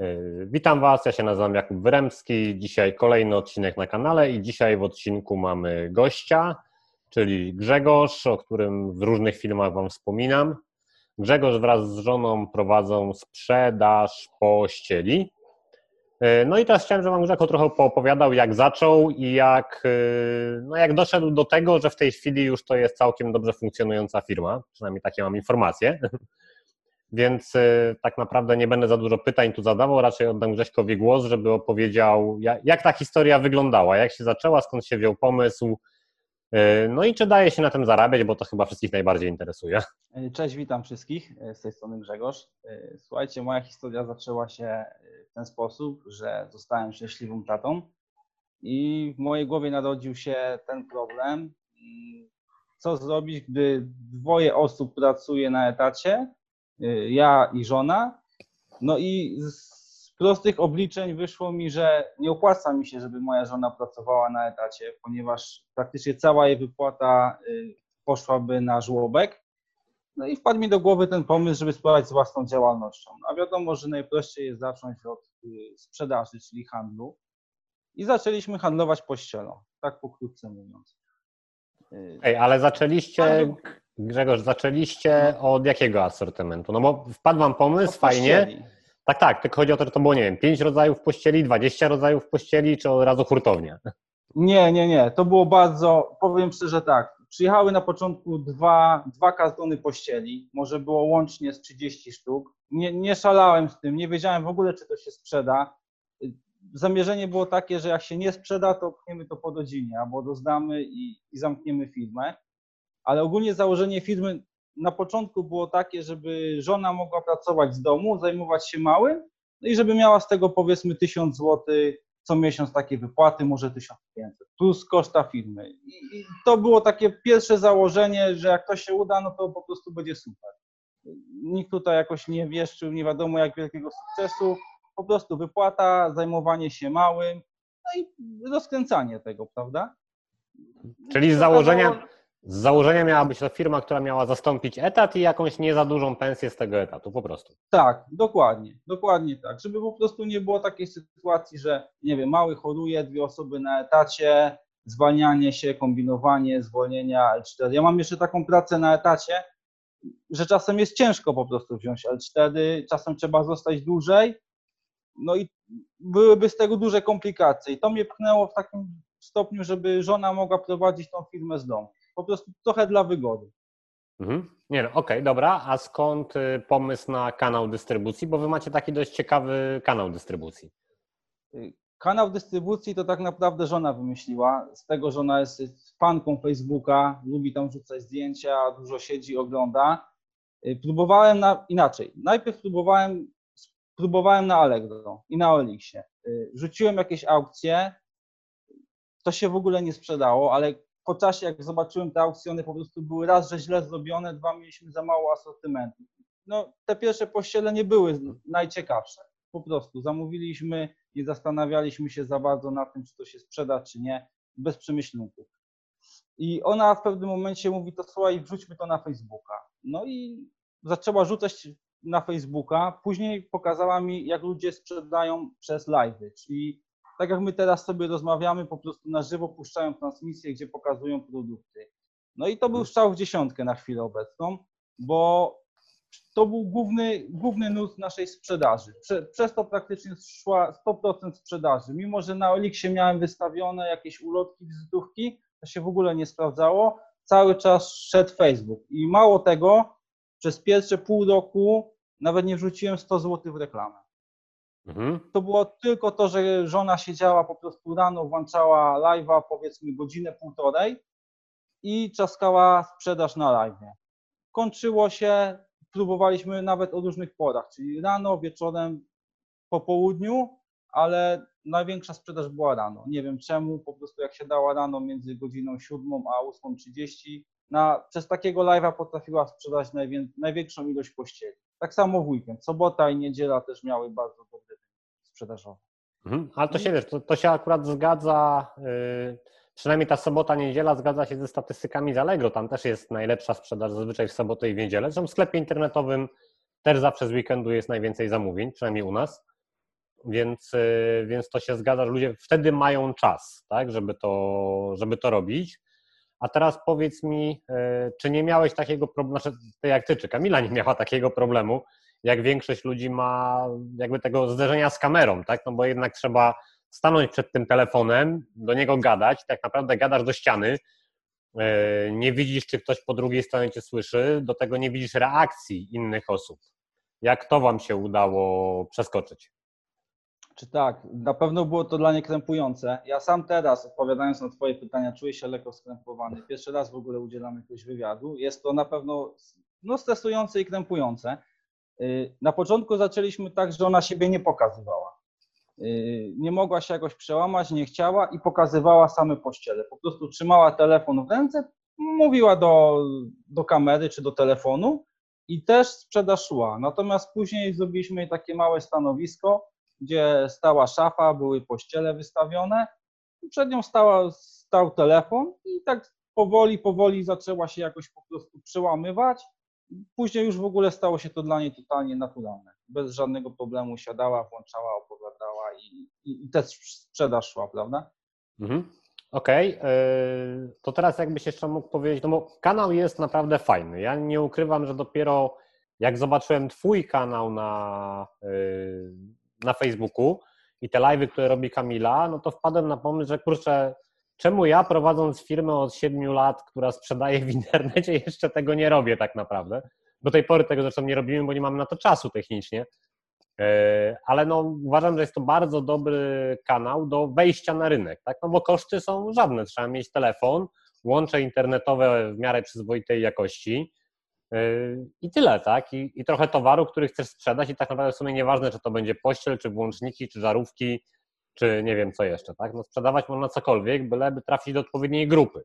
Y, witam Was, ja się nazywam Jakub Wyremski. Dzisiaj kolejny odcinek na kanale i dzisiaj w odcinku mamy gościa, czyli Grzegorz, o którym w różnych filmach Wam wspominam. Grzegorz wraz z żoną prowadzą sprzedaż pościeli. Y, no i teraz chciałem, żeby Wam Grzegorz trochę poopowiadał, jak zaczął i jak, y, no jak doszedł do tego, że w tej chwili już to jest całkiem dobrze funkcjonująca firma. Przynajmniej takie mam informacje. Więc y, tak naprawdę nie będę za dużo pytań tu zadawał, raczej oddam Grześkowi głos, żeby opowiedział, jak ta historia wyglądała, jak się zaczęła, skąd się wziął pomysł, y, no i czy daje się na tym zarabiać, bo to chyba wszystkich najbardziej interesuje. Cześć, witam wszystkich, z tej strony Grzegorz. Słuchajcie, moja historia zaczęła się w ten sposób, że zostałem szczęśliwym tatą i w mojej głowie narodził się ten problem, co zrobić, gdy dwoje osób pracuje na etacie, Y, ja i żona. No i z prostych obliczeń wyszło mi, że nie opłaca mi się, żeby moja żona pracowała na etacie, ponieważ praktycznie cała jej wypłata y, poszłaby na żłobek. No i wpadł mi do głowy ten pomysł, żeby spróbować z własną działalnością. A wiadomo, że najprościej jest zacząć od y, sprzedaży, czyli handlu. I zaczęliśmy handlować pościelą, tak pokrótce mówiąc. Ej, ale zaczęliście, Grzegorz, zaczęliście no. od jakiego asortymentu? No bo wpadł wam pomysł, fajnie. Tak, tak, tylko chodzi o to, że to było, nie wiem, 5 rodzajów pościeli, 20 rodzajów pościeli, czy od razu hurtownia? Nie, nie, nie. To było bardzo, powiem szczerze tak, przyjechały na początku dwa, dwa kartony pościeli, może było łącznie z 30 sztuk. Nie, nie szalałem z tym, nie wiedziałem w ogóle, czy to się sprzeda. Zamierzenie było takie, że jak się nie sprzeda, to pchniemy to po rodzinie, albo dozdamy i, i zamkniemy firmę ale ogólnie założenie firmy na początku było takie, żeby żona mogła pracować z domu, zajmować się małym, no i żeby miała z tego powiedzmy 1000 zł co miesiąc takie wypłaty, może 1500, plus koszta firmy. I, to było takie pierwsze założenie, że jak to się uda, no to po prostu będzie super. Nikt tutaj jakoś nie wieszczył, nie wiadomo jak wielkiego sukcesu, po prostu wypłata, zajmowanie się małym, no i rozkręcanie tego, prawda? Czyli z założenia, z założenia miała być to firma, która miała zastąpić etat i jakąś nie za dużą pensję z tego etatu, po prostu. Tak, dokładnie, dokładnie tak. Żeby po prostu nie było takiej sytuacji, że nie wiem, mały choruje, dwie osoby na etacie, zwalnianie się, kombinowanie, zwolnienia L4. Ja mam jeszcze taką pracę na etacie, że czasem jest ciężko po prostu wziąć L4, czasem trzeba zostać dłużej, no i byłyby z tego duże komplikacje. I to mnie pchnęło w takim stopniu, żeby żona mogła prowadzić tą firmę z domu po prostu trochę dla wygody. Mhm. Nie no, okej, okay, dobra. A skąd y, pomysł na kanał dystrybucji? Bo wy macie taki dość ciekawy kanał dystrybucji. Y, kanał dystrybucji to tak naprawdę żona wymyśliła. Z tego, że ona jest fanką Facebooka, lubi tam rzucać zdjęcia, dużo siedzi, ogląda. Y, próbowałem na, inaczej. Najpierw próbowałem, próbowałem na Allegro i na Olixie. Rzuciłem jakieś aukcje, to się w ogóle nie sprzedało, ale po czasie, jak zobaczyłem te aukcjony, po prostu były raz, że źle zrobione, dwa, mieliśmy za mało asortymentu. No, te pierwsze pościele nie były najciekawsze. Po prostu zamówiliśmy, nie zastanawialiśmy się za bardzo na tym, czy to się sprzeda, czy nie, bez przemyślunków. I ona w pewnym momencie mówi, to słuchaj, wrzućmy to na Facebooka. No i zaczęła rzucać na Facebooka. Później pokazała mi, jak ludzie sprzedają przez live'y, czyli tak jak my teraz sobie rozmawiamy, po prostu na żywo puszczają transmisję, gdzie pokazują produkty. No i to był strzał w dziesiątkę na chwilę obecną, bo to był główny, główny nurt naszej sprzedaży. Prze, przez to praktycznie szła 100% sprzedaży. Mimo, że na Oliksie miałem wystawione jakieś ulotki, wizytówki, to się w ogóle nie sprawdzało. Cały czas szedł Facebook. I mało tego, przez pierwsze pół roku nawet nie wrzuciłem 100 zł w reklamę. Mhm. To było tylko to, że żona siedziała po prostu rano, włączała live'a powiedzmy godzinę, półtorej i czaskała sprzedaż na live. Kończyło się, próbowaliśmy nawet o różnych porach, czyli rano, wieczorem, po południu, ale największa sprzedaż była rano. Nie wiem czemu, po prostu jak się dała rano między godziną 7 a 8.30, na, przez takiego live'a potrafiła sprzedać największą ilość pościeli. Tak samo w weekend. Sobota i niedziela też miały bardzo dobre sprzedażowe. Mhm. Ale to się wiesz, to, to się akurat zgadza, yy, przynajmniej ta sobota, niedziela zgadza się ze statystykami z Allegro. Tam też jest najlepsza sprzedaż zazwyczaj w sobotę i w niedzielę. Zresztą w sklepie internetowym też zawsze z weekendu jest najwięcej zamówień, przynajmniej u nas. więc, y, więc to się zgadza, że ludzie wtedy mają czas, tak, żeby to, żeby to robić. A teraz powiedz mi, y, czy nie miałeś takiego problemu, znaczy ty jak ty, czy Kamila nie miała takiego problemu, jak większość ludzi ma jakby tego zderzenia z kamerą, tak? No bo jednak trzeba stanąć przed tym telefonem, do niego gadać, tak naprawdę gadasz do ściany, y, nie widzisz, czy ktoś po drugiej stronie cię słyszy, do tego nie widzisz reakcji innych osób. Jak to wam się udało przeskoczyć? Czy tak? Na pewno było to dla nie krępujące. Ja sam teraz, odpowiadając na Twoje pytania, czuję się lekko skrępowany. Pierwszy raz w ogóle udzielam jakiegoś wywiadu. Jest to na pewno no, stresujące i krępujące. Y, na początku zaczęliśmy tak, że ona siebie nie pokazywała. Y, nie mogła się jakoś przełamać, nie chciała i pokazywała same pościele. Po prostu trzymała telefon w ręce, mówiła do, do kamery czy do telefonu i też sprzedaż szła. Natomiast później zrobiliśmy takie małe stanowisko, gdzie stała szafa, były pościele wystawione, przed nią stała, stał telefon i tak powoli, powoli zaczęła się jakoś po prostu przełamywać. Później już w ogóle stało się to dla niej totalnie naturalne. Bez żadnego problemu siadała, włączała, opowiadała i, i, i też sprzedaż szła, prawda? Mhm. Okej, okay. to teraz jakbyś jeszcze mógł powiedzieć, no bo kanał jest naprawdę fajny. Ja nie ukrywam, że dopiero jak zobaczyłem Twój kanał na, yy, na Facebooku i te live'y, które robi Kamila, no to wpadłem na pomysł, że kurczę, czemu ja prowadząc firmę od 7 lat, która sprzedaje w internecie, jeszcze tego nie robię tak naprawdę. Do tej pory tego zresztą nie robimy, bo nie mamy na to czasu technicznie. E, ale no, uważam, że jest to bardzo dobry kanał do wejścia na rynek, tak? No bo koszty są żadne. Trzeba mieć telefon, łącze internetowe w miarę przyzwoitej jakości e, i tyle, tak? I, I, trochę towaru, który chcesz sprzedać i tak naprawdę w sumie nieważne, czy to będzie pościel, czy włączniki, czy żarówki, czy nie wiem co jeszcze, tak? No sprzedawać można cokolwiek, byleby trafić do odpowiedniej grupy.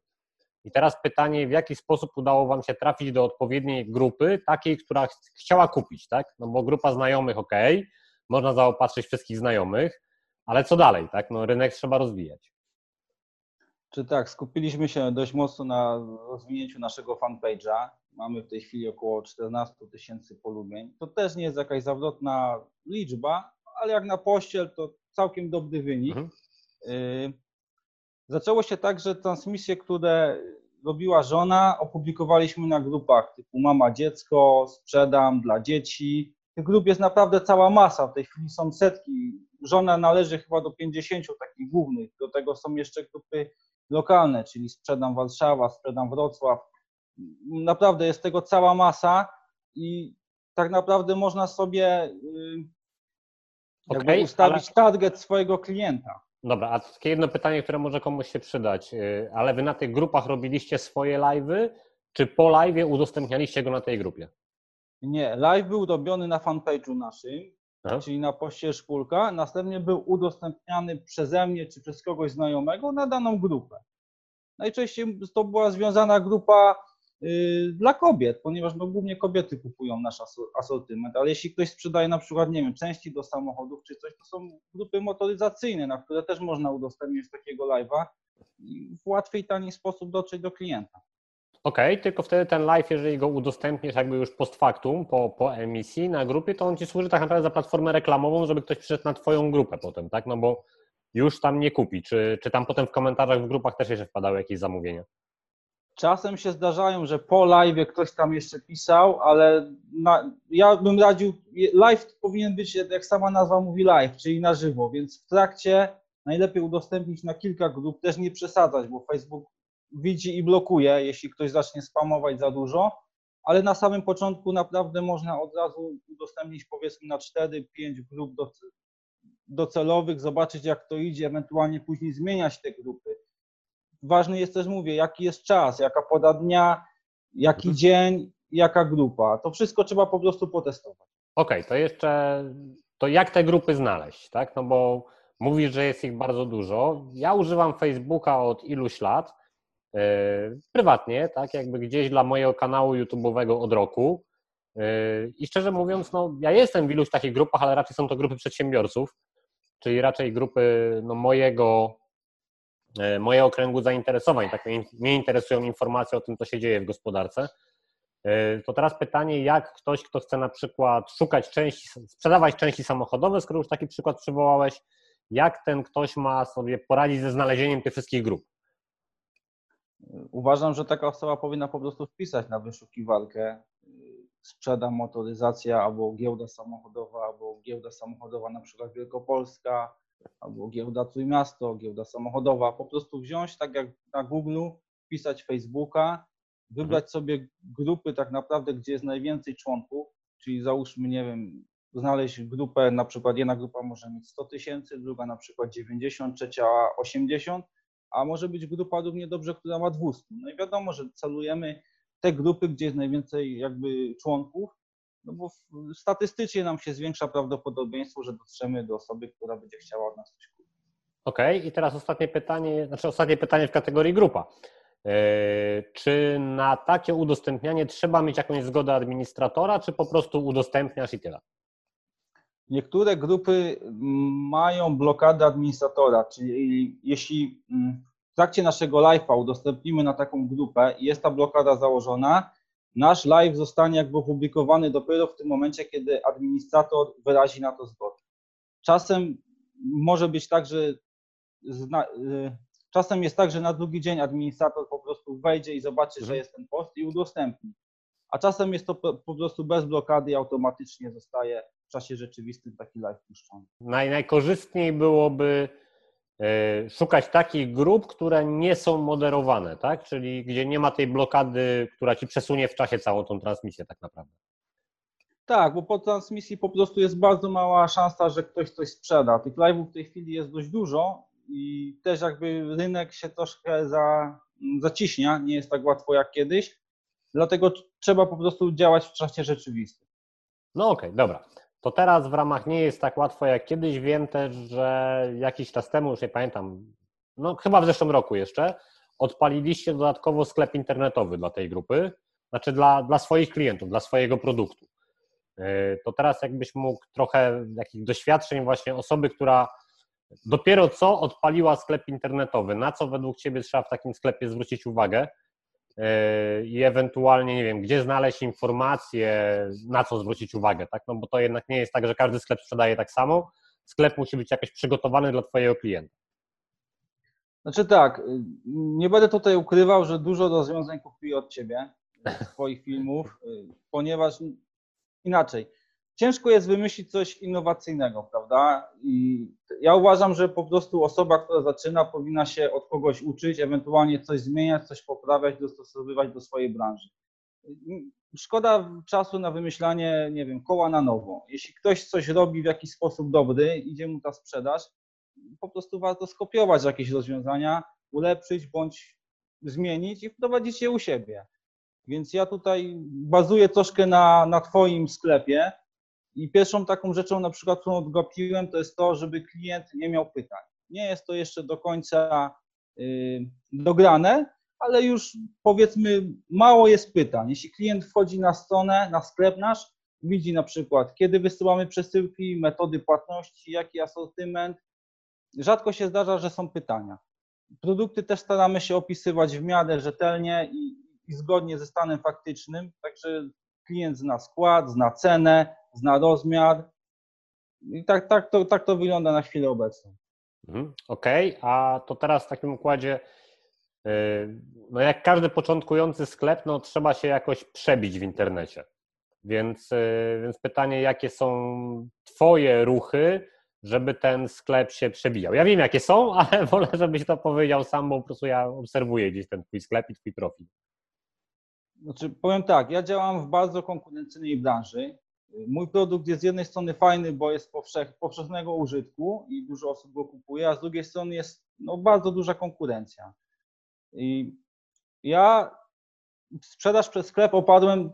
I teraz pytanie, w jaki sposób udało Wam się trafić do odpowiedniej grupy, takiej, która ch chciała kupić, tak? No bo grupa znajomych, ok, można zaopatrzyć wszystkich znajomych, ale co dalej, tak? No rynek trzeba rozwijać. Czy tak, skupiliśmy się dość mocno na rozwinięciu naszego fanpage'a. Mamy w tej chwili około 14 tysięcy polubień. To też nie jest jakaś zawrotna liczba, ale jak na pościel to całkiem dobry wynik. Mhm. Y, zaczęło się tak, że transmisje, które robiła żona, opublikowaliśmy na grupach typu mama, dziecko, sprzedam dla dzieci. Tych grup jest naprawdę cała masa, w tej chwili są setki. Żona należy chyba do 50 takich głównych, do tego są jeszcze grupy lokalne, czyli sprzedam Warszawa, sprzedam Wrocław. Naprawdę jest tego cała masa i tak naprawdę można sobie y, okay, ustawić ale... target swojego klienta. Dobra, a takie jedno pytanie, które może komuś się przydać. Y, ale wy na tych grupach robiliście swoje live'y, czy po live'ie udostępnialiście go na tej grupie? Nie, live był robiony na fanpage'u naszym, Aha. czyli na poście Szpulka, następnie był udostępniany przeze mnie czy przez kogoś znajomego na daną grupę. Najczęściej to była związana grupa dla kobiet, ponieważ no, głównie kobiety kupują nasz asortyment, ale jeśli ktoś sprzedaje na przykład, nie wiem, części do samochodów czy coś, to są grupy motoryzacyjne, na które też można udostępnić takiego live'a i w łatwy i tani sposób dotrzeć do klienta. Okej, okay, tylko wtedy ten live, jeżeli go udostępnisz jakby już post factum, po, po emisji na grupie, to on ci służy tak naprawdę za platformę reklamową, żeby ktoś przyszedł na twoją grupę potem, tak? No bo już tam nie kupi. Czy, czy tam potem w komentarzach w grupach też jeszcze wpadały jakieś zamówienia? Czasem się zdarzają, że po live ktoś tam jeszcze pisał, ale na, ja bym radził, live powinien być, jak sama nazwa mówi, live, czyli na żywo, więc w trakcie najlepiej udostępnić na kilka grup, też nie przesadzać, bo Facebook widzi i blokuje, jeśli ktoś zacznie spamować za dużo, ale na samym początku naprawdę można od razu udostępnić powiedzmy na 4-5 grup docelowych, zobaczyć jak to idzie, ewentualnie później zmieniać te grupy ważny jest też, mówię, jaki jest czas, jaka poda dnia, jaki mhm. dzień, jaka grupa. To wszystko trzeba po prostu potestować. Okej, okay, to jeszcze, to jak te grupy znaleźć, tak? No bo mówisz, że jest ich bardzo dużo. Ja używam Facebooka od iluś lat, yy, prywatnie, tak, jakby gdzieś dla mojego kanału YouTube'owego od roku. Yy, I szczerze mówiąc, no, ja jestem w iluś takich grupach, ale raczej są to grupy przedsiębiorców, czyli raczej grupy no, mojego moje okręgu zainteresowań. Tak mnie, interesują informacje o tym, co się dzieje w gospodarce. E, to teraz pytanie, jak ktoś, kto chce na przykład szukać części, sprzedawać części samochodowe, skoro już taki przykład przywołałeś, jak ten ktoś ma sobie poradzić ze znalezieniem tych wszystkich grup? Uważam, że taka osoba powinna po prostu wpisać na wyszukiwarkę sprzeda motoryzacja albo giełda samochodowa, albo giełda samochodowa na przykład Wielkopolska, albo giełda Trójmiasto, giełda samochodowa. Po prostu wziąć, tak jak na Google, wpisać Facebooka, wybrać mhm. sobie grupy tak naprawdę, gdzie jest najwięcej członków, czyli załóżmy, nie wiem, znaleźć grupę, na przykład jedna grupa może mieć 100 tysięcy, druga na przykład 90, trzecia 80, a może być grupa równie dobrze, która ma 200. No i wiadomo, że celujemy te grupy, gdzie jest najwięcej jakby członków, no bo statystycznie nam się zwiększa prawdopodobieństwo, że dotrzemy do osoby, która będzie chciała od nas coś kupić. Okej, okay. i teraz ostatnie pytanie, znaczy ostatnie pytanie w kategorii grupa. E, czy na takie udostępnianie trzeba mieć jakąś zgodę administratora, czy po prostu udostępniasz i tyle? Niektóre grupy mają blokadę administratora, czyli jeśli mm, w trakcie naszego live'a udostępnimy na taką grupę i jest ta blokada założona, nasz live zostanie jakby opublikowany dopiero w tym momencie, kiedy administrator wyrazi na to zgodę. Czasem może być tak, że zna, y, czasem jest tak, że na drugi dzień administrator po prostu wejdzie i zobaczy, że mhm. jest ten post i udostępni. A czasem jest to po, po prostu bez blokady i automatycznie zostaje w czasie rzeczywistym taki live puszczony. Naj, najkorzystniej byłoby szukać takich grup, które nie są moderowane, tak? Czyli gdzie nie ma tej blokady, która ci przesunie w czasie całą tą transmisję tak naprawdę. Tak, bo po transmisji po prostu jest bardzo mała szansa, że ktoś coś sprzeda. Tych live'ów w tej chwili jest dość dużo i też jakby rynek się troszkę za, zaciśnia, nie jest tak łatwo jak kiedyś, dlatego trzeba po prostu działać w czasie rzeczywistym. No okej, okay, dobra to teraz w ramach nie jest tak łatwo jak kiedyś. Wiem też, że jakiś czas temu, już nie pamiętam, no chyba w zeszłym roku jeszcze, odpaliliście dodatkowo sklep internetowy dla tej grupy, znaczy dla, dla swoich klientów, dla swojego produktu. E, to teraz jakbyś mógł trochę jakich doświadczeń właśnie osoby, która dopiero co odpaliła sklep internetowy, na co według Ciebie trzeba w takim sklepie zwrócić uwagę, i ewentualnie, nie wiem, gdzie znaleźć informacje, na co zwrócić uwagę, tak? No bo to jednak nie jest tak, że każdy sklep sprzedaje tak samo. Sklep musi być jakoś przygotowany dla Twojego klienta. Znaczy tak, nie będę tutaj ukrywał, że dużo rozwiązań kupuję od Ciebie, Twoich filmów, ponieważ inaczej, ciężko jest wymyślić coś innowacyjnego, prawda? I ja uważam, że po prostu osoba, która zaczyna, powinna się od kogoś uczyć, ewentualnie coś zmieniać, coś poprawiać, dostosowywać do swojej branży. Szkoda czasu na wymyślanie, nie wiem, koła na nowo. Jeśli ktoś coś robi w jakiś sposób dobry, idzie mu ta sprzedaż, po prostu warto skopiować jakieś rozwiązania, ulepszyć bądź zmienić i wprowadzić je u siebie. Więc ja tutaj bazuję troszkę na, na Twoim sklepie, i pierwszą taką rzeczą, na przykład, którą odgapiłem, to jest to, żeby klient nie miał pytań. Nie jest to jeszcze do końca y, dograne, ale już powiedzmy mało jest pytań. Jeśli klient wchodzi na stronę, na sklep nasz, widzi na przykład, kiedy wysyłamy przesyłki, metody płatności, jaki asortyment. Rzadko się zdarza, że są pytania. Produkty też staramy się opisywać w miarę rzetelnie i, i zgodnie ze stanem faktycznym, także klient zna skład, zna cenę, zna rozmiar. I tak, tak, to, tak to wygląda na chwilę obecną. Mhm, okej, okay. a to teraz w takim układzie, y, no jak każdy początkujący sklep, no trzeba się jakoś przebić w internecie. Więc, y, więc pytanie, jakie są Twoje ruchy, żeby ten sklep się przebijał? Ja wiem, jakie są, ale wolę, żebyś to powiedział sam, bo po prostu ja obserwuję gdzieś ten Twój sklep i Twój profil. Znaczy, powiem tak, ja działam w bardzo konkurencyjnej branży. Mój produkt jest z jednej strony fajny, bo jest powszech, powszechnego użytku i dużo osób go kupuje, a z drugiej strony jest no, bardzo duża konkurencja. I ja sprzedaż przez sklep opadłem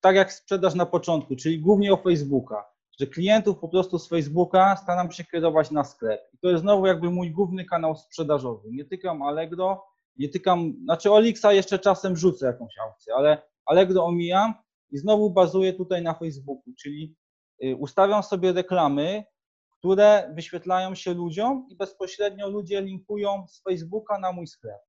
tak jak sprzedaż na początku, czyli głównie o Facebooka, że klientów po prostu z Facebooka staram się kierować na sklep. I to jest znowu jakby mój główny kanał sprzedażowy. Nie tykam Allegro, nie tykam, znaczy Olixa jeszcze czasem rzucę jakąś aukcję, ale Allegro omijam i znowu bazuję tutaj na Facebooku, czyli y, ustawiam sobie reklamy, które wyświetlają się ludziom i bezpośrednio ludzie linkują z Facebooka na mój sklep.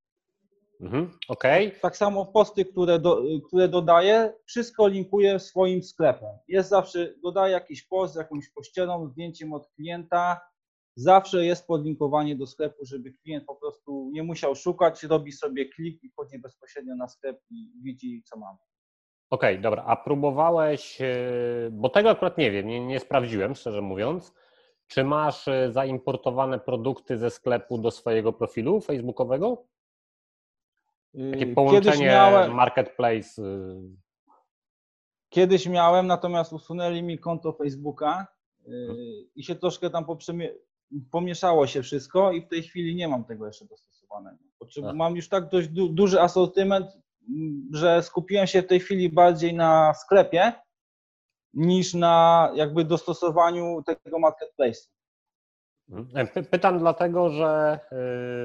Mhm. Okay. Tak samo posty, które, do, które dodaję, wszystko linkuję swoim sklepem. Jest zawsze, dodaję jakiś post z jakąś pościelą, zdjęciem od klienta. Zawsze jest podlinkowanie do sklepu, żeby klient po prostu nie musiał szukać, robi sobie klik i wchodzi bezpośrednio na sklep i widzi, co mamy. Okej, okay, dobra. A próbowałeś, e, bo tego akurat nie wiem, nie, nie sprawdziłem, szczerze mówiąc. Czy masz e, zaimportowane produkty ze sklepu do swojego profilu facebookowego? Takie yy, połączenie miałem, marketplace. Y. Kiedyś miałem, natomiast usunęli mi konto Facebooka yy, i się troszkę tam pomieszało się wszystko i w tej chwili nie mam tego jeszcze dostosowanego. Mam już tak dość du duży asortyment, że skupiłem się w tej chwili bardziej na sklepie niż na jakby dostosowaniu tego marketplace'u. Mhm. Pytam dlatego, że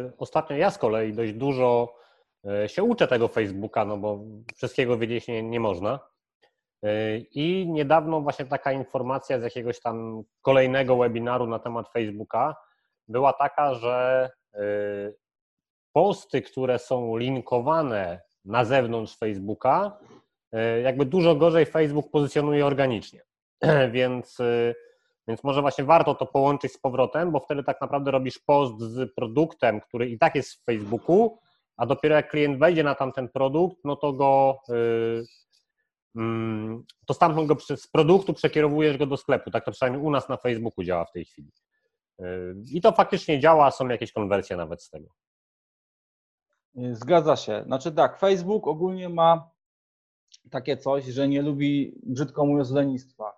y, ostatnio ja z kolei dość dużo y, się uczę tego Facebooka, no bo wszystkiego wiedzieć nie, nie można. Y, I niedawno właśnie taka informacja z jakiegoś tam kolejnego webinaru na temat Facebooka była taka, że posty, które są linkowane na zewnątrz Facebooka, jakby dużo gorzej Facebook pozycjonuje organicznie. Więc więc może właśnie warto to połączyć z powrotem, bo wtedy tak naprawdę robisz post z produktem, który i tak jest w Facebooku, a dopiero jak klient wejdzie na tamten produkt, no to go yy, yy, to stamtąd go z produktu przekierowujesz go do sklepu. Tak to przynajmniej u nas na Facebooku działa w tej chwili. I to faktycznie działa, są jakieś konwersje nawet z tego. Zgadza się. Znaczy tak, Facebook ogólnie ma takie coś, że nie lubi, brzydko mówiąc, lenistwa.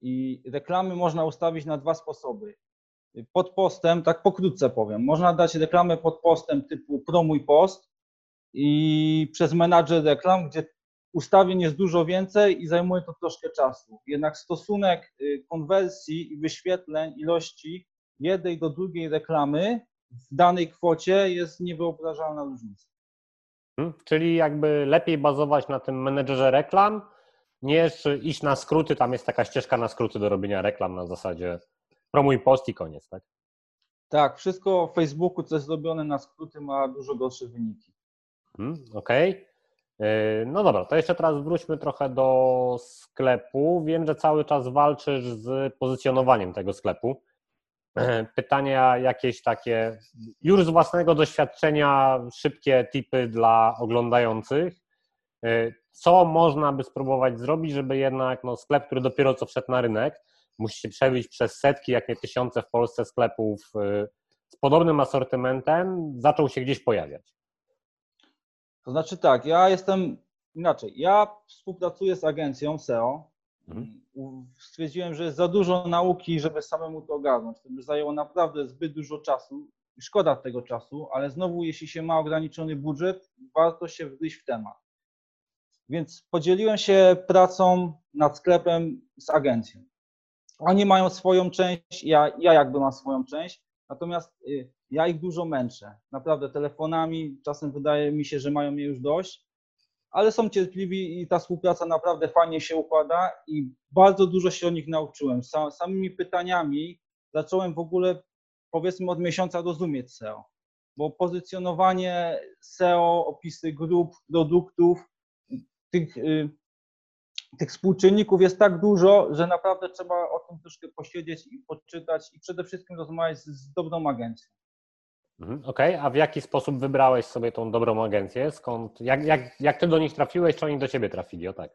I reklamy można ustawić na dwa sposoby. Pod postem, tak pokrótce powiem, można dać reklamę pod postem typu promuj post i przez menadżer reklam, gdzie ustawień jest dużo więcej i zajmuje to troszkę czasu. Jednak stosunek y, konwersji i wyświetleń ilości jednej do drugiej reklamy w danej kwocie jest niewyobrażalna różnica. Hmm, czyli jakby lepiej bazować na tym menedżerze reklam, nie iść na skróty, tam jest taka ścieżka na skróty do robienia reklam na zasadzie promuj post i koniec, tak? Tak, wszystko w Facebooku, co jest zrobione na skróty, ma dużo gorsze wyniki. Hmm, Okej. Okay. No dobra, to jeszcze teraz wróćmy trochę do sklepu. Wiem, że cały czas walczysz z pozycjonowaniem tego sklepu. Pytania jakieś takie, już z własnego doświadczenia, szybkie tipy dla oglądających. E, co można by spróbować zrobić, żeby jednak no, sklep, który dopiero co wszedł na rynek, musi się przebić przez setki, jak nie tysiące w Polsce sklepów e, z podobnym asortymentem, zaczął się gdzieś pojawiać? To znaczy tak, ja jestem inaczej. Ja współpracuję z agencją SEO. Mhm. Stwierdziłem, że jest za dużo nauki, żeby samemu to ogarnąć. To by zajęło naprawdę zbyt dużo czasu. Szkoda tego czasu, ale znowu, jeśli się ma ograniczony budżet, warto się wgryźć w temat. Więc podzieliłem się pracą nad sklepem z agencją. Oni mają swoją część, ja, ja jakby mam swoją część, natomiast y, ja ich dużo męczę. Naprawdę telefonami, czasem wydaje mi się, że mają mnie już dość, ale są cierpliwi i ta współpraca naprawdę fajnie się układa i bardzo dużo się o nich nauczyłem. Sam, samymi pytaniami zacząłem w ogóle powiedzmy od miesiąca rozumieć SEO, bo pozycjonowanie SEO, opisy grup, produktów, tych, y, tych współczynników jest tak dużo, że naprawdę trzeba o tym troszkę posiedzieć i poczytać i przede wszystkim rozmawiać z dobrą agencją. Mhm, okej, okay. a w jaki sposób wybrałeś sobie tą dobrą agencję? Skąd, jak, jak, jak ty do nich trafiłeś, czy oni do ciebie trafili? O tak.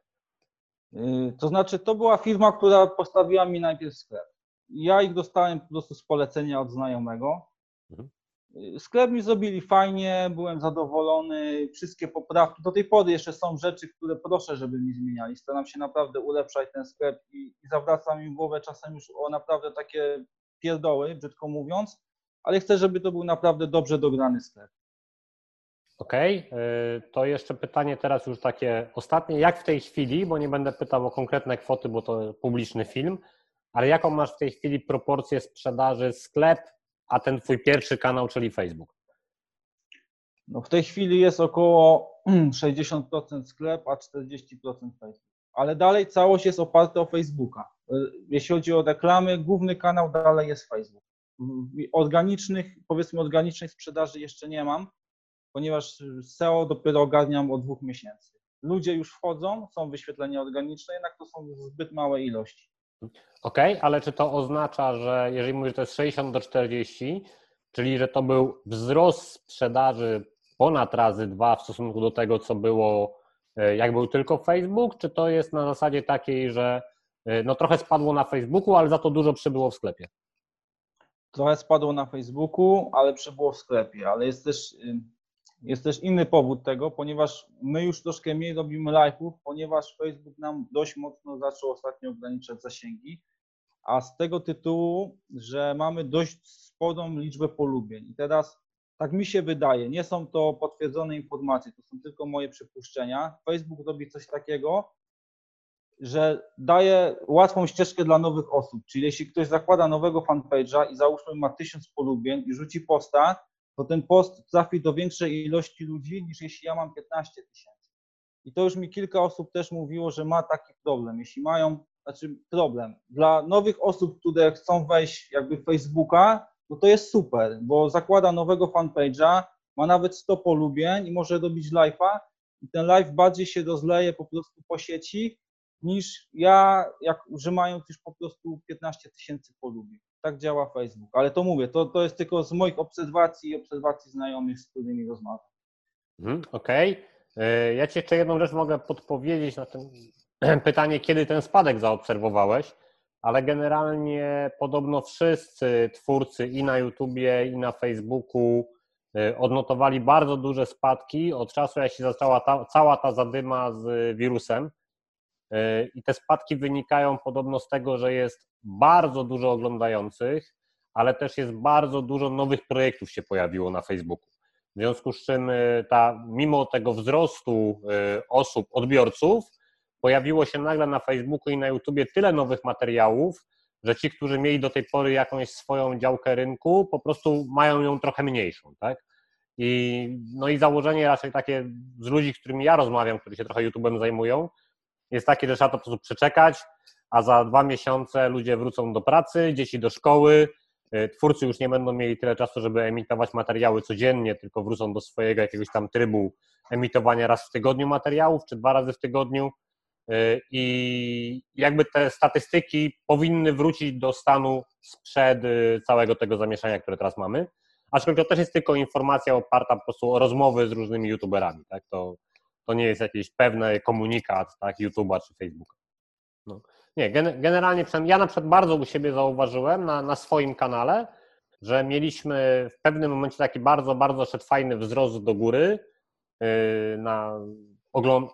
Y, to znaczy, to była firma, która postawiła mi najpierw sklep. Ja ich dostałem po prostu z polecenia od znajomego. Mhm. Sklep mi zrobili fajnie, byłem zadowolony, wszystkie poprawki. Do tej pory jeszcze są rzeczy, które proszę, żeby mi zmieniali. Staram się naprawdę ulepszać ten sklep i, i zawracam im głowę czasem już o naprawdę takie pierdoły, brzydko mówiąc, ale chcę, żeby to był naprawdę dobrze dograny sklep. Okej, okay. to jeszcze pytanie teraz już takie ostatnie. Jak w tej chwili, bo nie będę pytał o konkretne kwoty, bo to publiczny film, ale jaką masz w tej chwili proporcję sprzedaży sklep a ten twój pierwszy kanał, czyli Facebook? No w tej chwili jest około 60% sklep, a 40% Facebook. Ale dalej całość jest oparta o Facebooka. Jeśli chodzi o reklamy, główny kanał dalej jest Facebook. Organicznych, powiedzmy organicznej sprzedaży jeszcze nie mam, ponieważ SEO dopiero ogarniam od dwóch miesięcy. Ludzie już wchodzą, są wyświetlenia organiczne, jednak to są zbyt małe ilości. Okej, okay, ale czy to oznacza, że jeżeli mówisz, że to jest 60 do 40, czyli że to był wzrost sprzedaży ponad razy dwa w stosunku do tego, co było, e, jak był tylko Facebook, czy to jest na zasadzie takiej, że e, no trochę spadło na Facebooku, ale za to dużo przybyło w sklepie? Trochę spadło na Facebooku, ale przybyło w sklepie, ale jest też, jest też inny powód tego, ponieważ my już troszkę mniej robimy live'ów, ponieważ Facebook nam dość mocno zaczął ostatnio ograniczać zasięgi, a z tego tytułu, że mamy dość sporą liczbę polubień. I teraz tak mi się wydaje, nie są to potwierdzone informacje, to są tylko moje przypuszczenia. Facebook robi coś takiego, że daje łatwą ścieżkę dla nowych osób. Czyli jeśli ktoś zakłada nowego fanpage'a i załóżmy ma tysiąc polubień i rzuci posta, to ten post trafi do większej ilości ludzi niż jeśli ja mam 15 tysięcy. I to już mi kilka osób też mówiło, że ma taki problem. Jeśli mają, znaczy problem, dla nowych osób, które chcą wejść jakby w Facebooka, no to jest super, bo zakłada nowego fanpage'a, ma nawet 100 polubień i może robić live'a i ten live bardziej się rozleje po prostu po sieci niż ja, jak, że mając już po prostu 15 tysięcy polubień. Tak działa Facebook. Ale to mówię, to, to jest tylko z moich obserwacji i obserwacji znajomych, z którymi rozmawiam. Mhm, okej. Okay. Ja Ci jeszcze jedną rzecz mogę podpowiedzieć na tym pytanie, kiedy ten spadek zaobserwowałeś ale generalnie podobno wszyscy twórcy i na YouTubie, i na Facebooku y, odnotowali bardzo duże spadki od czasu, jak się zaczęła ta, cała ta zadyma z wirusem. Y, I te spadki wynikają podobno z tego, że jest bardzo dużo oglądających, ale też jest bardzo dużo nowych projektów się pojawiło na Facebooku. W związku z czym y, ta, mimo tego wzrostu osób, odbiorców, pojawiło się nagle na Facebooku i na YouTubie tyle nowych materiałów, że ci, którzy mieli do tej pory jakąś swoją działkę rynku, po prostu mają ją trochę mniejszą, tak? I, no i założenie raczej takie z ludzi, z którymi ja rozmawiam, którzy się trochę YouTube'em zajmują, jest takie, że trzeba to po prostu przeczekać, a za dwa miesiące ludzie wrócą do pracy, dzieci do szkoły, y, twórcy już nie będą mieli tyle czasu, żeby emitować materiały codziennie, tylko wrócą do swojego jakiegoś tam trybu emitowania raz w tygodniu materiałów, czy dwa razy w tygodniu, Y, i jakby te statystyki powinny wrócić do stanu sprzed y, całego tego zamieszania, które teraz mamy. Aczkolwiek to też jest tylko informacja oparta po prostu o rozmowy z różnymi youtuberami, tak? To, to nie jest jakiś pewny komunikat, tak, YouTube'a czy Facebooka. No. Nie, generalnie ja na przykład bardzo u siebie zauważyłem na, na swoim kanale, że mieliśmy w pewnym momencie taki bardzo, bardzo szedł fajny wzrost do góry yy, na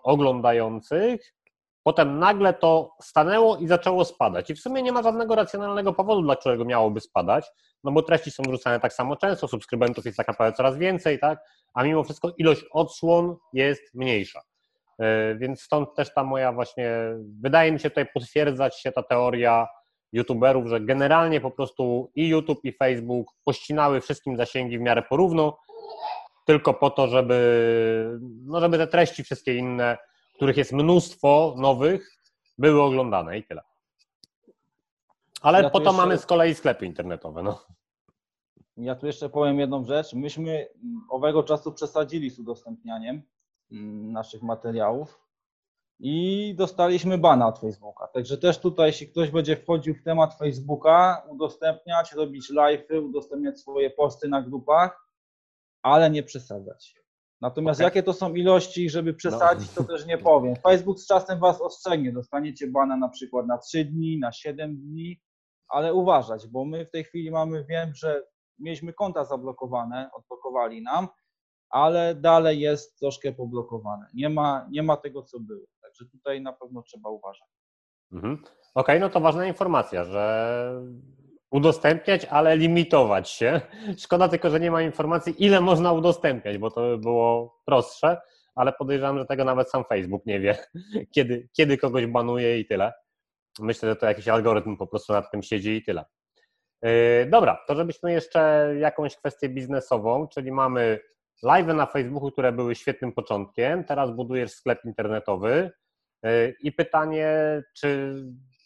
oglądających, Potem nagle to stanęło i zaczęło spadać. I w sumie nie ma żadnego racjonalnego powodu, dla którego miałoby spadać, no bo treści są wrzucane tak samo często, subskrybentów jest tak naprawdę coraz więcej, tak? A mimo wszystko ilość odsłon jest mniejsza. E, więc stąd też ta moja właśnie, wydaje mi się tutaj potwierdzać się ta teoria youtuberów, że generalnie po prostu i YouTube i Facebook pościnały wszystkim zasięgi w miarę porówno, tylko po to, żeby, no żeby te treści wszystkie inne których jest mnóstwo nowych, były oglądane i tyle. Ale ja po to jeszcze... mamy z kolei sklepy internetowe. No. Ja tu jeszcze powiem jedną rzecz. Myśmy owego czasu przesadzili z udostępnianiem mm, naszych materiałów i dostaliśmy bana od Facebooka. Także też tutaj, jeśli ktoś będzie wchodził w temat Facebooka, udostępniać, robić live'y, udostępniać swoje posty na grupach, ale nie przesadzać. Natomiast okay. jakie to są ilości, żeby przesadzić, no. to też nie powiem. Facebook z czasem Was ostrzegnie, dostaniecie bana na przykład na 3 dni, na 7 dni, ale uważać, bo my w tej chwili mamy, wiem, że mieliśmy konta zablokowane, odblokowali nam, ale dalej jest troszkę poblokowane. Nie ma, nie ma tego, co było. Także tutaj na pewno trzeba uważać. Mhm. Okej, okay, no to ważna informacja, że udostępniać, ale limitować się. Szkoda tylko, że nie ma informacji, ile można udostępniać, bo to by było prostsze, ale podejrzewam, że tego nawet sam Facebook nie wie, kiedy, kiedy kogoś banuje i tyle. Myślę, że to jakiś algorytm po prostu nad tym siedzi i tyle. Yy, dobra, to żebyśmy jeszcze jakąś kwestię biznesową, czyli mamy live na Facebooku, które były świetnym początkiem, teraz budujesz sklep internetowy yy, i pytanie, czy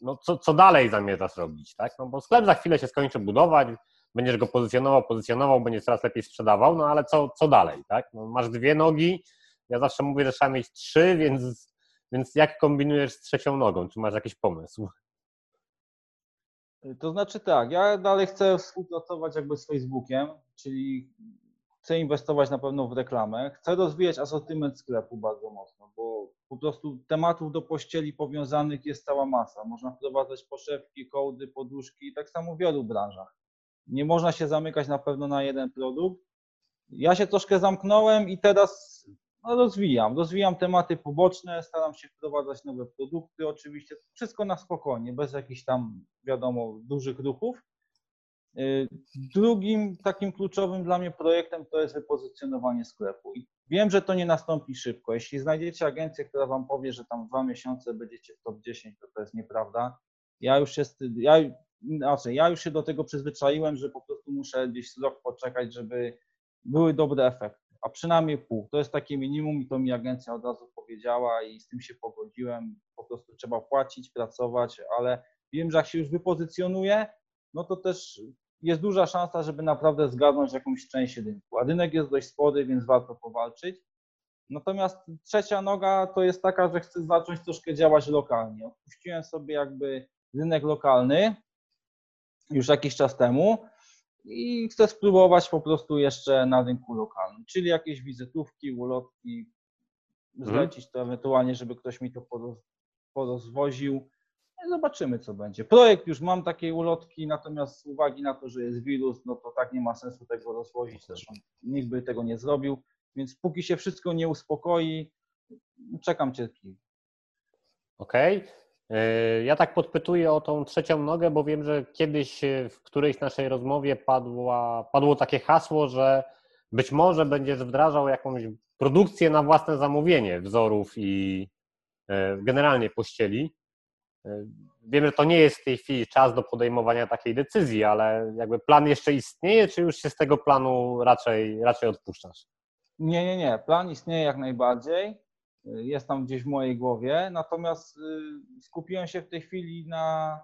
no co, co dalej zamierzasz robić, tak? No bo sklep za chwilę się skończy budować, będziesz go pozycjonował, pozycjonował, będziesz coraz lepiej sprzedawał, no ale co, co dalej, tak? No, masz dwie nogi, ja zawsze mówię, że trzeba mieć trzy, więc, więc jak kombinujesz z trzecią nogą? Czy masz jakiś pomysł? To znaczy tak, ja dalej chcę współpracować jakby z Facebookiem, czyli chcę inwestować na pewno w reklamę, chcę rozwijać asortyment sklepu bardzo mocno, bo po prostu tematów do pościeli powiązanych jest cała masa. Można wprowadzać poszewki, kołdy, poduszki tak samo w wielu branżach. Nie można się zamykać na pewno na jeden produkt. Ja się troszkę zamknąłem i teraz no, rozwijam. Rozwijam tematy poboczne, staram się wprowadzać nowe produkty, oczywiście wszystko na spokojnie, bez jakichś tam, wiadomo, dużych ruchów. Y, drugim takim kluczowym dla mnie projektem to jest wypozycjonowanie sklepu. I wiem, że to nie nastąpi szybko. Jeśli znajdziecie agencję, która Wam powie, że tam dwa miesiące będziecie w top 10, to to jest nieprawda. Ja już, jest, ja, znaczy, ja już się do tego przyzwyczaiłem, że po prostu muszę gdzieś rok poczekać, żeby były dobre efekty a przynajmniej pół. To jest takie minimum i to mi agencja od razu powiedziała i z tym się pogodziłem. Po prostu trzeba płacić, pracować, ale wiem, że jak się już wypozycjonuje, no to też jest duża szansa, żeby naprawdę zgarnąć jakąś część rynku. A rynek jest dość spory, więc warto powalczyć. Natomiast trzecia noga to jest taka, że chcę zacząć troszkę działać lokalnie. Odpuściłem sobie jakby rynek lokalny już jakiś czas temu i chcę spróbować po prostu jeszcze na rynku lokalnym, czyli jakieś wizytówki, ulotki, mhm. zlecić to ewentualnie, żeby ktoś mi to porozwoził. No zobaczymy, co będzie. Projekt już mam takiej ulotki, natomiast z uwagi na to, że jest wirus, no to tak nie ma sensu tego rozwozić, zresztą nikt by tego nie zrobił, więc póki się wszystko nie uspokoi, czekam cierpliwie. Okej. Okay. E, ja tak podpytuję o tą trzecią nogę, bo wiem, że kiedyś e, w którejś naszej rozmowie padła, padło takie hasło, że być może będziesz wdrażał jakąś produkcję na własne zamówienie wzorów i e, generalnie pościeli. Wiem, że to nie jest w tej chwili czas do podejmowania takiej decyzji, ale jakby plan jeszcze istnieje, czy już się z tego planu raczej, raczej odpuszczasz? Nie, nie, nie. Plan istnieje jak najbardziej jest tam gdzieś w mojej głowie, natomiast y, skupiłem się w tej chwili na.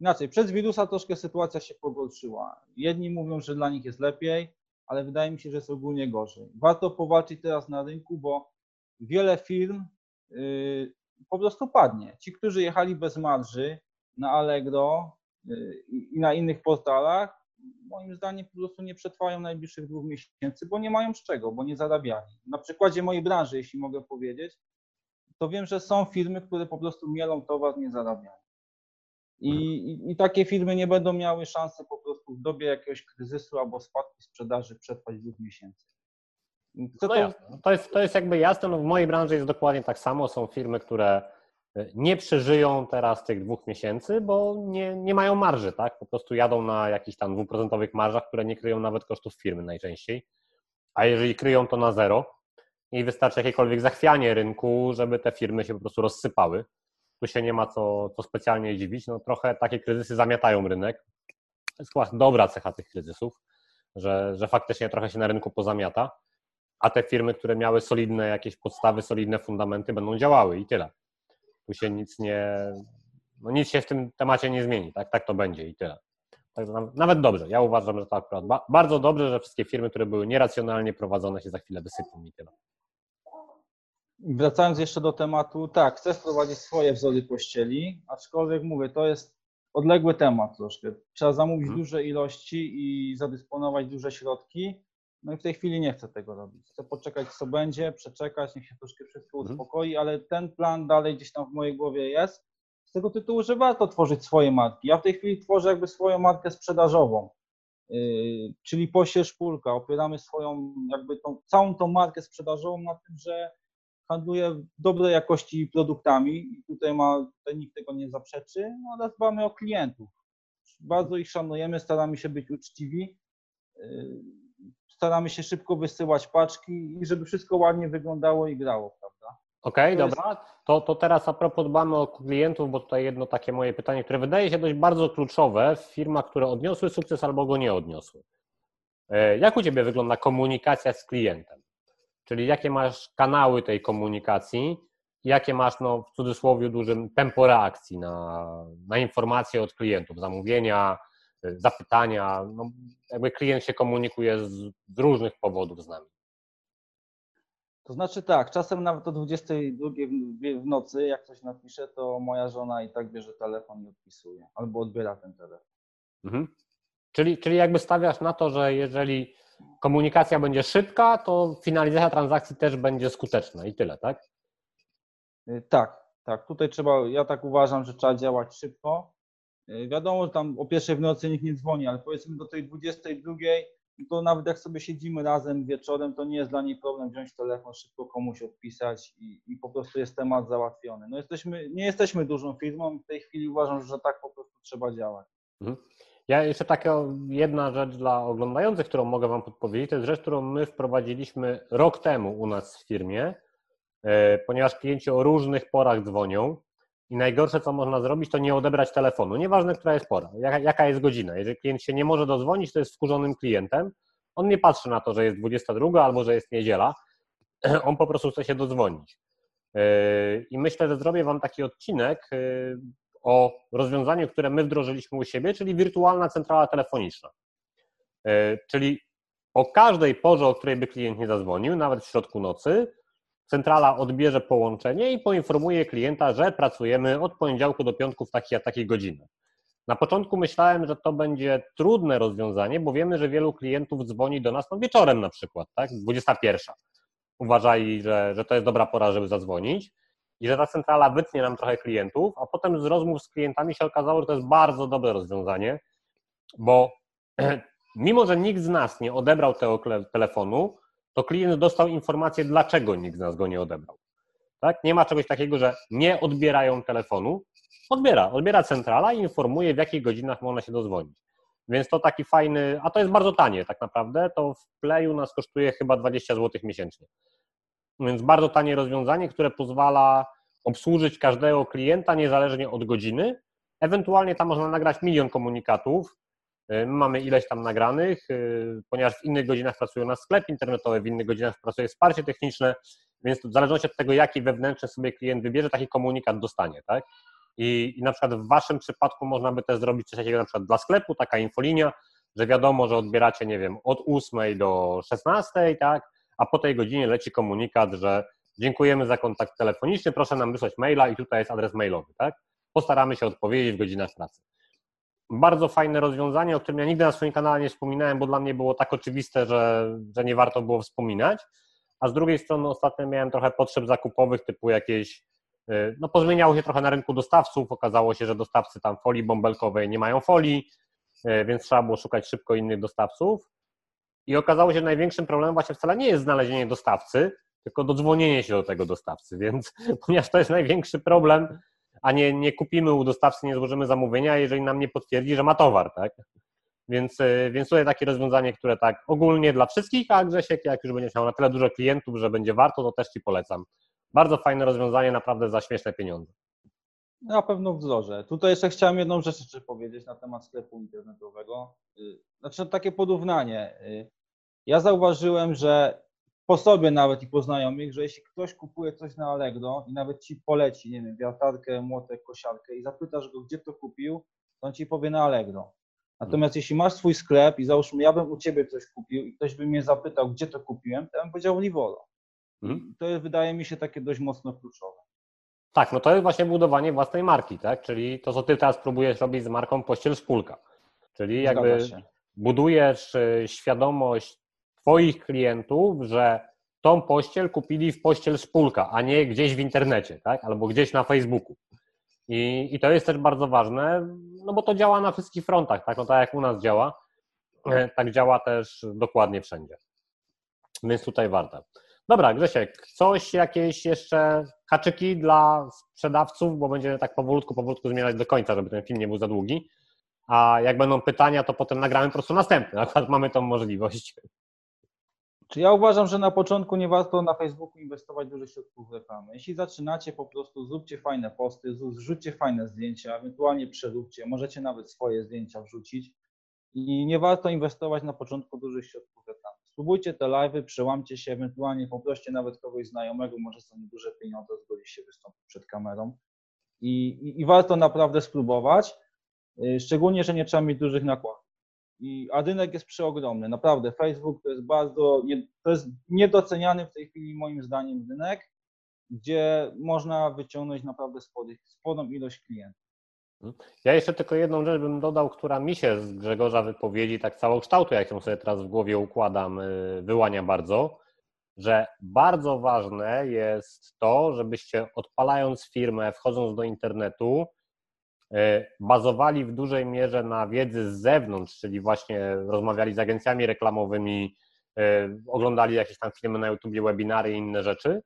Inaczej, przez wirusa troszkę sytuacja się pogorszyła. Jedni mówią, że dla nich jest lepiej, ale wydaje mi się, że jest ogólnie gorzej. Warto powalczyć teraz na rynku, bo wiele firm y, po prostu padnie. Ci, którzy jechali bez marży na Allegro y, i na innych portalach, moim zdaniem po prostu nie przetrwają najbliższych dwóch miesięcy, bo nie mają z czego, bo nie zarabiali. Na przykładzie mojej branży, jeśli mogę powiedzieć, to wiem, że są firmy, które po prostu mielą towar, nie zarabiają. I, i, I, takie firmy nie będą miały szansy po prostu w dobie jakiegoś kryzysu albo spadku sprzedaży przetrwać dwóch miesięcy. No to... to, jest, to jest jakby jasne, no w mojej branży jest dokładnie tak samo. Są firmy, które nie przeżyją teraz tych dwóch miesięcy, bo nie, nie mają marży, tak? Po prostu jadą na jakichś tam dwuprocentowych marżach, które nie kryją nawet kosztów firmy najczęściej. A jeżeli kryją to na zero i wystarczy jakiekolwiek zachwianie rynku, żeby te firmy się po prostu rozsypały, tu się nie ma co, co specjalnie dziwić. No trochę takie kryzysy zamiatają rynek. To jest chyba dobra cecha tych kryzysów, że, że faktycznie trochę się na rynku pozamiata, a te firmy, które miały solidne jakieś podstawy, solidne fundamenty, będą działały i tyle tu się nic nie, no nic się w tym temacie nie zmieni, tak, tak to będzie i tyle. Tak, nawet dobrze, ja uważam, że to akurat bardzo dobrze, że wszystkie firmy, które były nieracjonalnie prowadzone się za chwilę wysypią i tyle. Wracając jeszcze do tematu, tak, chcę wprowadzić swoje wzory pościeli, aczkolwiek mówię, to jest odległy temat troszkę. Trzeba zamówić hmm. duże ilości i zadysponować duże środki. No i w tej chwili nie chcę tego robić. Chcę poczekać, co będzie, przeczekać, niech się troszkę wszystko mhm. uspokoi, ale ten plan dalej gdzieś tam w mojej głowie jest. Z tego tytułu, że warto tworzyć swoje marki. Ja w tej chwili tworzę jakby swoją markę sprzedażową, yy, czyli posie szpulka. Opieramy swoją, jakby tą, całą tą markę sprzedażową na tym, że handluję dobrej jakości produktami i tutaj, ma, tutaj nikt tego nie zaprzeczy, no ale dbamy o klientów. Bardzo ich szanujemy, staramy się być uczciwi. Yy, staramy się szybko wysyłać paczki i żeby wszystko ładnie wyglądało i grało, prawda? Okej, okay, dobra. Jest... To, to teraz a propos dbamy o klientów, bo tutaj jedno takie moje pytanie, które wydaje się dość bardzo kluczowe w firmach, które odniosły sukces albo go nie odniosły. E, jak u Ciebie wygląda komunikacja z klientem? Czyli jakie masz kanały tej komunikacji, jakie masz no, w cudzysłowie dużym tempo reakcji na, na informacje od klientów, zamówienia, zapytania. No, jakby klient się komunikuje z, z różnych powodów z nami. To znaczy tak, czasem nawet o 22 w, w nocy, jak coś napiszę, to moja żona i tak bierze telefon i odpisuje, albo odbiera ten telefon. Mhm. Czyli, czyli jakby stawiasz na to, że jeżeli komunikacja będzie szybka, to finalizacja transakcji też będzie skuteczna i tyle, tak? Y, tak, tak. Tutaj trzeba, ja tak uważam, że trzeba działać szybko. Y, wiadomo, że tam o pierwszej w nocy nikt nie dzwoni, ale powiedzmy do tej 22 to nawet jak sobie siedzimy razem wieczorem, to nie jest dla niej problem wziąć telefon, szybko komuś odpisać i, i po prostu jest temat załatwiony. No jesteśmy, nie jesteśmy dużą firmą, w tej chwili uważam, że tak po prostu trzeba działać. Mhm. Ja jeszcze taka jedna rzecz dla oglądających, którą mogę Wam podpowiedzieć, to jest rzecz, którą my wprowadziliśmy rok temu u nas w firmie, e, ponieważ klienci o różnych porach dzwonią i najgorsze, co można zrobić, to nie odebrać telefonu. Nieważne, która jest pora, jaka, jaka jest godzina. Jeżeli klient się nie może dozwonić, to jest wkurzonym klientem. On nie patrzy na to, że jest 22 albo że jest niedziela. On po prostu chce się dodzwonić. Yy, I myślę, że zrobię Wam taki odcinek yy, o rozwiązaniu, które my wdrożyliśmy u siebie, czyli wirtualna centrala telefoniczna. Yy, czyli o każdej porze, o której by klient nie zadzwonił, nawet w środku nocy, centrala odbierze połączenie i poinformuje klienta, że pracujemy od poniedziałku do piątku w takiej a takiej godzinie. Na początku myślałem, że to będzie trudne rozwiązanie, bo wiemy, że wielu klientów dzwoni do nas no wieczorem na przykład, tak? 21. Uważali, że, że to jest dobra pora, żeby zadzwonić i że ta centrala wytnie nam trochę klientów, a potem z rozmów z klientami się okazało, że to jest bardzo dobre rozwiązanie, bo mimo, że nikt z nas nie odebrał tego telefonu, to klient dostał informację, dlaczego nikt z nas go nie odebrał. Tak? Nie ma czegoś takiego, że nie odbierają telefonu. Odbiera, odbiera centrala i informuje, w jakich godzinach można się dozwonić. Więc to taki fajny, a to jest bardzo tanie tak naprawdę, to w Playu nas kosztuje chyba 20 zł miesięcznie. Więc bardzo tanie rozwiązanie, które pozwala obsłużyć każdego klienta niezależnie od godziny. Ewentualnie tam można nagrać milion komunikatów, mamy ileś tam nagranych, e, ponieważ w innych godzinach pracuje na sklep internetowy, w innych godzinach pracuje wsparcie techniczne, więc w zależności od tego, jaki wewnętrzny sobie klient wybierze, taki komunikat dostanie, tak? I, I na przykład w Waszym przypadku można by też zrobić coś takiego na przykład dla sklepu, taka infolinia, że wiadomo, że odbieracie, nie wiem, od 8 do 16, tak? A po tej godzinie leci komunikat, że dziękujemy za kontakt telefoniczny, proszę nam wysłać maila i tutaj jest adres mailowy, tak? Postaramy się odpowiedzieć w godzinach pracy bardzo fajne rozwiązanie, o którym ja nigdy na swoim kanale nie wspominałem, bo dla mnie było tak oczywiste, że, że nie warto było wspominać. A z drugiej strony ostatnio miałem trochę potrzeb zakupowych, typu jakieś, y, no pozmieniało się trochę na rynku dostawców, okazało się, że dostawcy tam folii bąbelkowej nie mają folii, y, więc trzeba było szukać szybko innych dostawców. I okazało się, że największym problemem właśnie wcale nie jest znalezienie dostawcy, tylko dodzwonienie się do tego dostawcy, więc ponieważ to jest największy problem, a nie, nie kupimy u dostawcy, nie złożymy zamówienia, jeżeli nam nie potwierdzi, że ma towar, tak? Więc, e, więc tutaj takie rozwiązanie, które tak ogólnie dla wszystkich, a Grzesiek, jak już będziesz miał na tyle dużo klientów, że będzie warto, to też Ci polecam. Bardzo fajne rozwiązanie, naprawdę za śmieszne pieniądze. Na pewno wzorze. Tutaj jeszcze chciałem jedną rzecz jeszcze powiedzieć na temat sklepu internetowego. Y, znaczy takie porównanie. Y, ja zauważyłem, że po sobie nawet i po znajomych, że jeśli ktoś kupuje coś na Allegro i nawet ci poleci, nie wiem, wiatarkę, młotek, kosiarkę i zapytasz go, gdzie to kupił, to on ci powie na Allegro. Natomiast hmm. jeśli masz swój sklep i załóżmy, ja bym u ciebie coś kupił i ktoś by mnie zapytał, gdzie to kupiłem, to ja bym powiedział Livolo. Hmm. To jest, wydaje mi się, takie dość mocno kluczowe. Tak, no to jest właśnie budowanie własnej marki, tak? Czyli to, co ty teraz próbujesz robić z marką Pościel Szpulka. Czyli jakby budujesz y, świadomość Twoich klientów, że tą pościel kupili w pościel Szpulka, a nie gdzieś w internecie, tak? albo gdzieś na Facebooku. I, I to jest też bardzo ważne, no bo to działa na wszystkich frontach, tak? No tak jak u nas działa, e, tak działa też dokładnie wszędzie. Więc tutaj warto. Dobra, Grzesiek, coś, jakieś jeszcze haczyki dla sprzedawców, bo będziemy tak powolutku, powolutku zmierzać do końca, żeby ten film nie był za długi. A jak będą pytania, to potem nagramy po prostu następny. Akurat mamy tą możliwość. Czy ja uważam, że na początku nie warto na Facebooku inwestować dużo środków w reklamę. Jeśli zaczynacie, po prostu zróbcie fajne posty, zrzućcie fajne zdjęcia, ewentualnie przeróbcie, możecie nawet swoje zdjęcia wrzucić i nie warto inwestować na początku dużych środków w reklamę. Spróbujcie te live'y, przełamcie się, ewentualnie poproście nawet kogoś znajomego, może za nieduże pieniądze zgodzi się wystąpić przed kamerą I, i, i warto naprawdę spróbować. Y, szczególnie, że nie trzeba mieć dużych nakładów. I, a rynek jest przeogromny, naprawdę. Facebook to jest bardzo, to jest niedoceniany w tej chwili moim zdaniem rynek, gdzie można wyciągnąć naprawdę spory, sporą ilość klientów. Ja jeszcze tylko jedną rzecz bym dodał, która mi się z Grzegorza wypowiedzi, tak całokształtu, jak ją sobie teraz w głowie układam, y, wyłania bardzo, że bardzo ważne jest to, żebyście odpalając firmę, wchodząc do internetu, bazowali w dużej mierze na wiedzy z zewnątrz, czyli właśnie rozmawiali z agencjami reklamowymi, y, oglądali jakieś tam filmy na YouTube, webinary i inne rzeczy,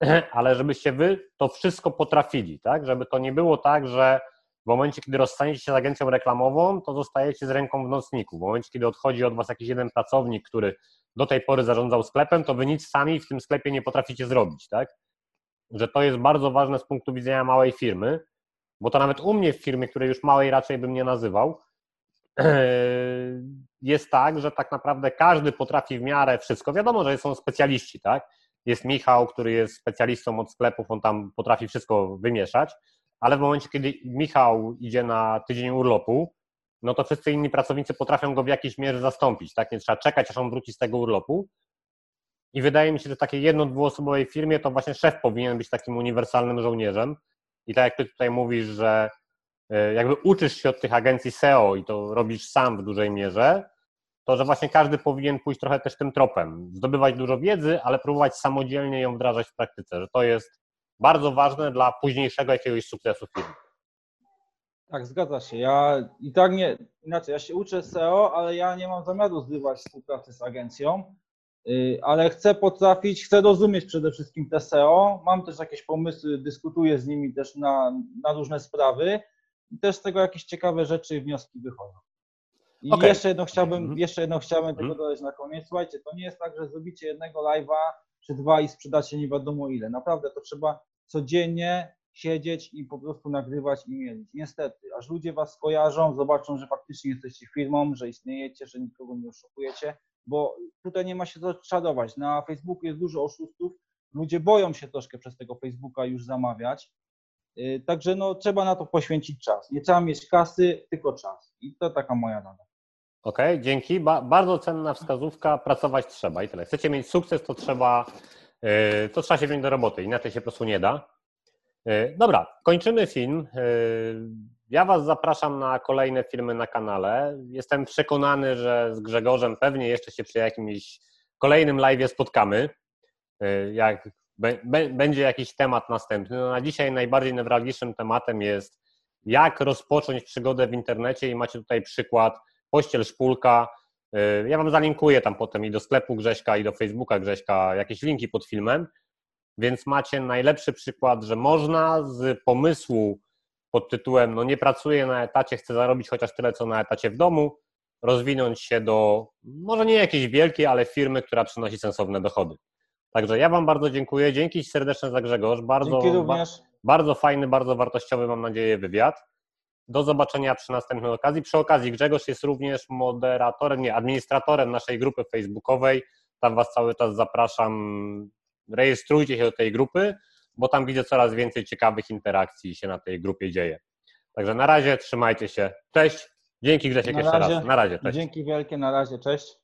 ale żebyście wy to wszystko potrafili, tak? Żeby to nie było tak, że w momencie, kiedy rozstaniecie się z agencją reklamową, to zostajecie z ręką w nocniku. W momencie, kiedy odchodzi od Was jakiś jeden pracownik, który do tej pory zarządzał sklepem, to Wy nic sami w tym sklepie nie potraficie zrobić, tak? Że to jest bardzo ważne z punktu widzenia małej firmy, bo to nawet u mnie w firmie, której już małej raczej bym nie nazywał, jest tak, że tak naprawdę każdy potrafi w miarę wszystko. Wiadomo, że są specjaliści, tak? Jest Michał, który jest specjalistą od sklepów, on tam potrafi wszystko wymieszać, ale w momencie, kiedy Michał idzie na tydzień urlopu, no to wszyscy inni pracownicy potrafią go w jakiejś mierze zastąpić, tak? Nie trzeba czekać, aż on wróci z tego urlopu. I wydaje mi się, że w takiej jedno-, dwuosobowej firmie to właśnie szef powinien być takim uniwersalnym żołnierzem. I tak jak ty tutaj mówisz, że e, jakby uczysz się od tych agencji SEO i to robisz sam w dużej mierze, to że właśnie każdy powinien pójść trochę też tym tropem. Zdobywać dużo wiedzy, ale próbować samodzielnie ją wdrażać w praktyce, że to jest bardzo ważne dla późniejszego jakiegoś sukcesu firmy. Tak, zgadza się. Ja i tak nie, inaczej, ja się uczę SEO, ale ja nie mam zamiaru zrywać współpracy z agencją, ale chcę potrafić, chcę rozumieć przede wszystkim te SEO. Mam też jakieś pomysły, dyskutuję z nimi też na, na różne sprawy i też z tego jakieś ciekawe rzeczy i wnioski wychodzą. I okay. jeszcze jedno chciałbym, mm -hmm. jeszcze jedno chciałbym mm -hmm. tylko dodać na koniec. Słuchajcie, to nie jest tak, że zrobicie jednego live'a czy dwa i sprzedacie nie wiadomo ile. Naprawdę to trzeba codziennie siedzieć i po prostu nagrywać i mielić. Niestety, aż ludzie was kojarzą, zobaczą, że faktycznie jesteście firmą, że istniejecie, że nikogo nie oszukujecie, bo tutaj nie ma się co czadować. Na Facebooku jest dużo oszustów, ludzie boją się troszkę przez tego Facebooka już zamawiać, y, Także no, trzeba na to poświęcić czas. Nie trzeba mieć kasy, tylko czas. I to taka moja rada. Okej, okay, dzięki. Ba bardzo cenna wskazówka. Pracować trzeba i tyle. Chcecie mieć sukces, to trzeba, yy, to trzeba się wziąć do roboty. Inaczej się po prostu nie da. Yy, dobra, kończymy film. Yy, ja Was zapraszam na kolejne filmy na kanale. Jestem przekonany, że z Grzegorzem pewnie jeszcze się przy jakimś kolejnym live spotkamy. Jak będzie jakiś temat następny. No na dzisiaj najbardziej newralgicznym tematem jest, jak rozpocząć przygodę w internecie i macie tutaj przykład pościel, szpulka. Y, ja Wam zalinkuję tam potem i do sklepu Grześka, i do Facebooka Grześka jakieś linki pod filmem, więc macie najlepszy przykład, że można z pomysłu pod tytułem no nie pracuję na etacie, chcę zarobić chociaż tyle, co na etacie w domu, rozwinąć się do może nie jakiejś wielkiej, ale firmy, która przynosi sensowne dochody. Także ja Wam bardzo dziękuję. Dzięki serdeczne za Grzegorz. Bardzo, ba, bardzo fajny, bardzo wartościowy, mam nadzieję, wywiad. Do zobaczenia przy następnej okazji. Przy okazji Grzegorz jest również moderatorem, nie, administratorem naszej grupy facebookowej. Tam Was cały czas zapraszam. Rejestrujcie się do tej grupy, bo tam widzę coraz więcej ciekawych interakcji się na tej grupie dzieje. Także na razie, trzymajcie się. Cześć. Dzięki Grzesiek jeszcze razie. raz. Na razie. Cześć. Dzięki wielkie, na razie. Cześć.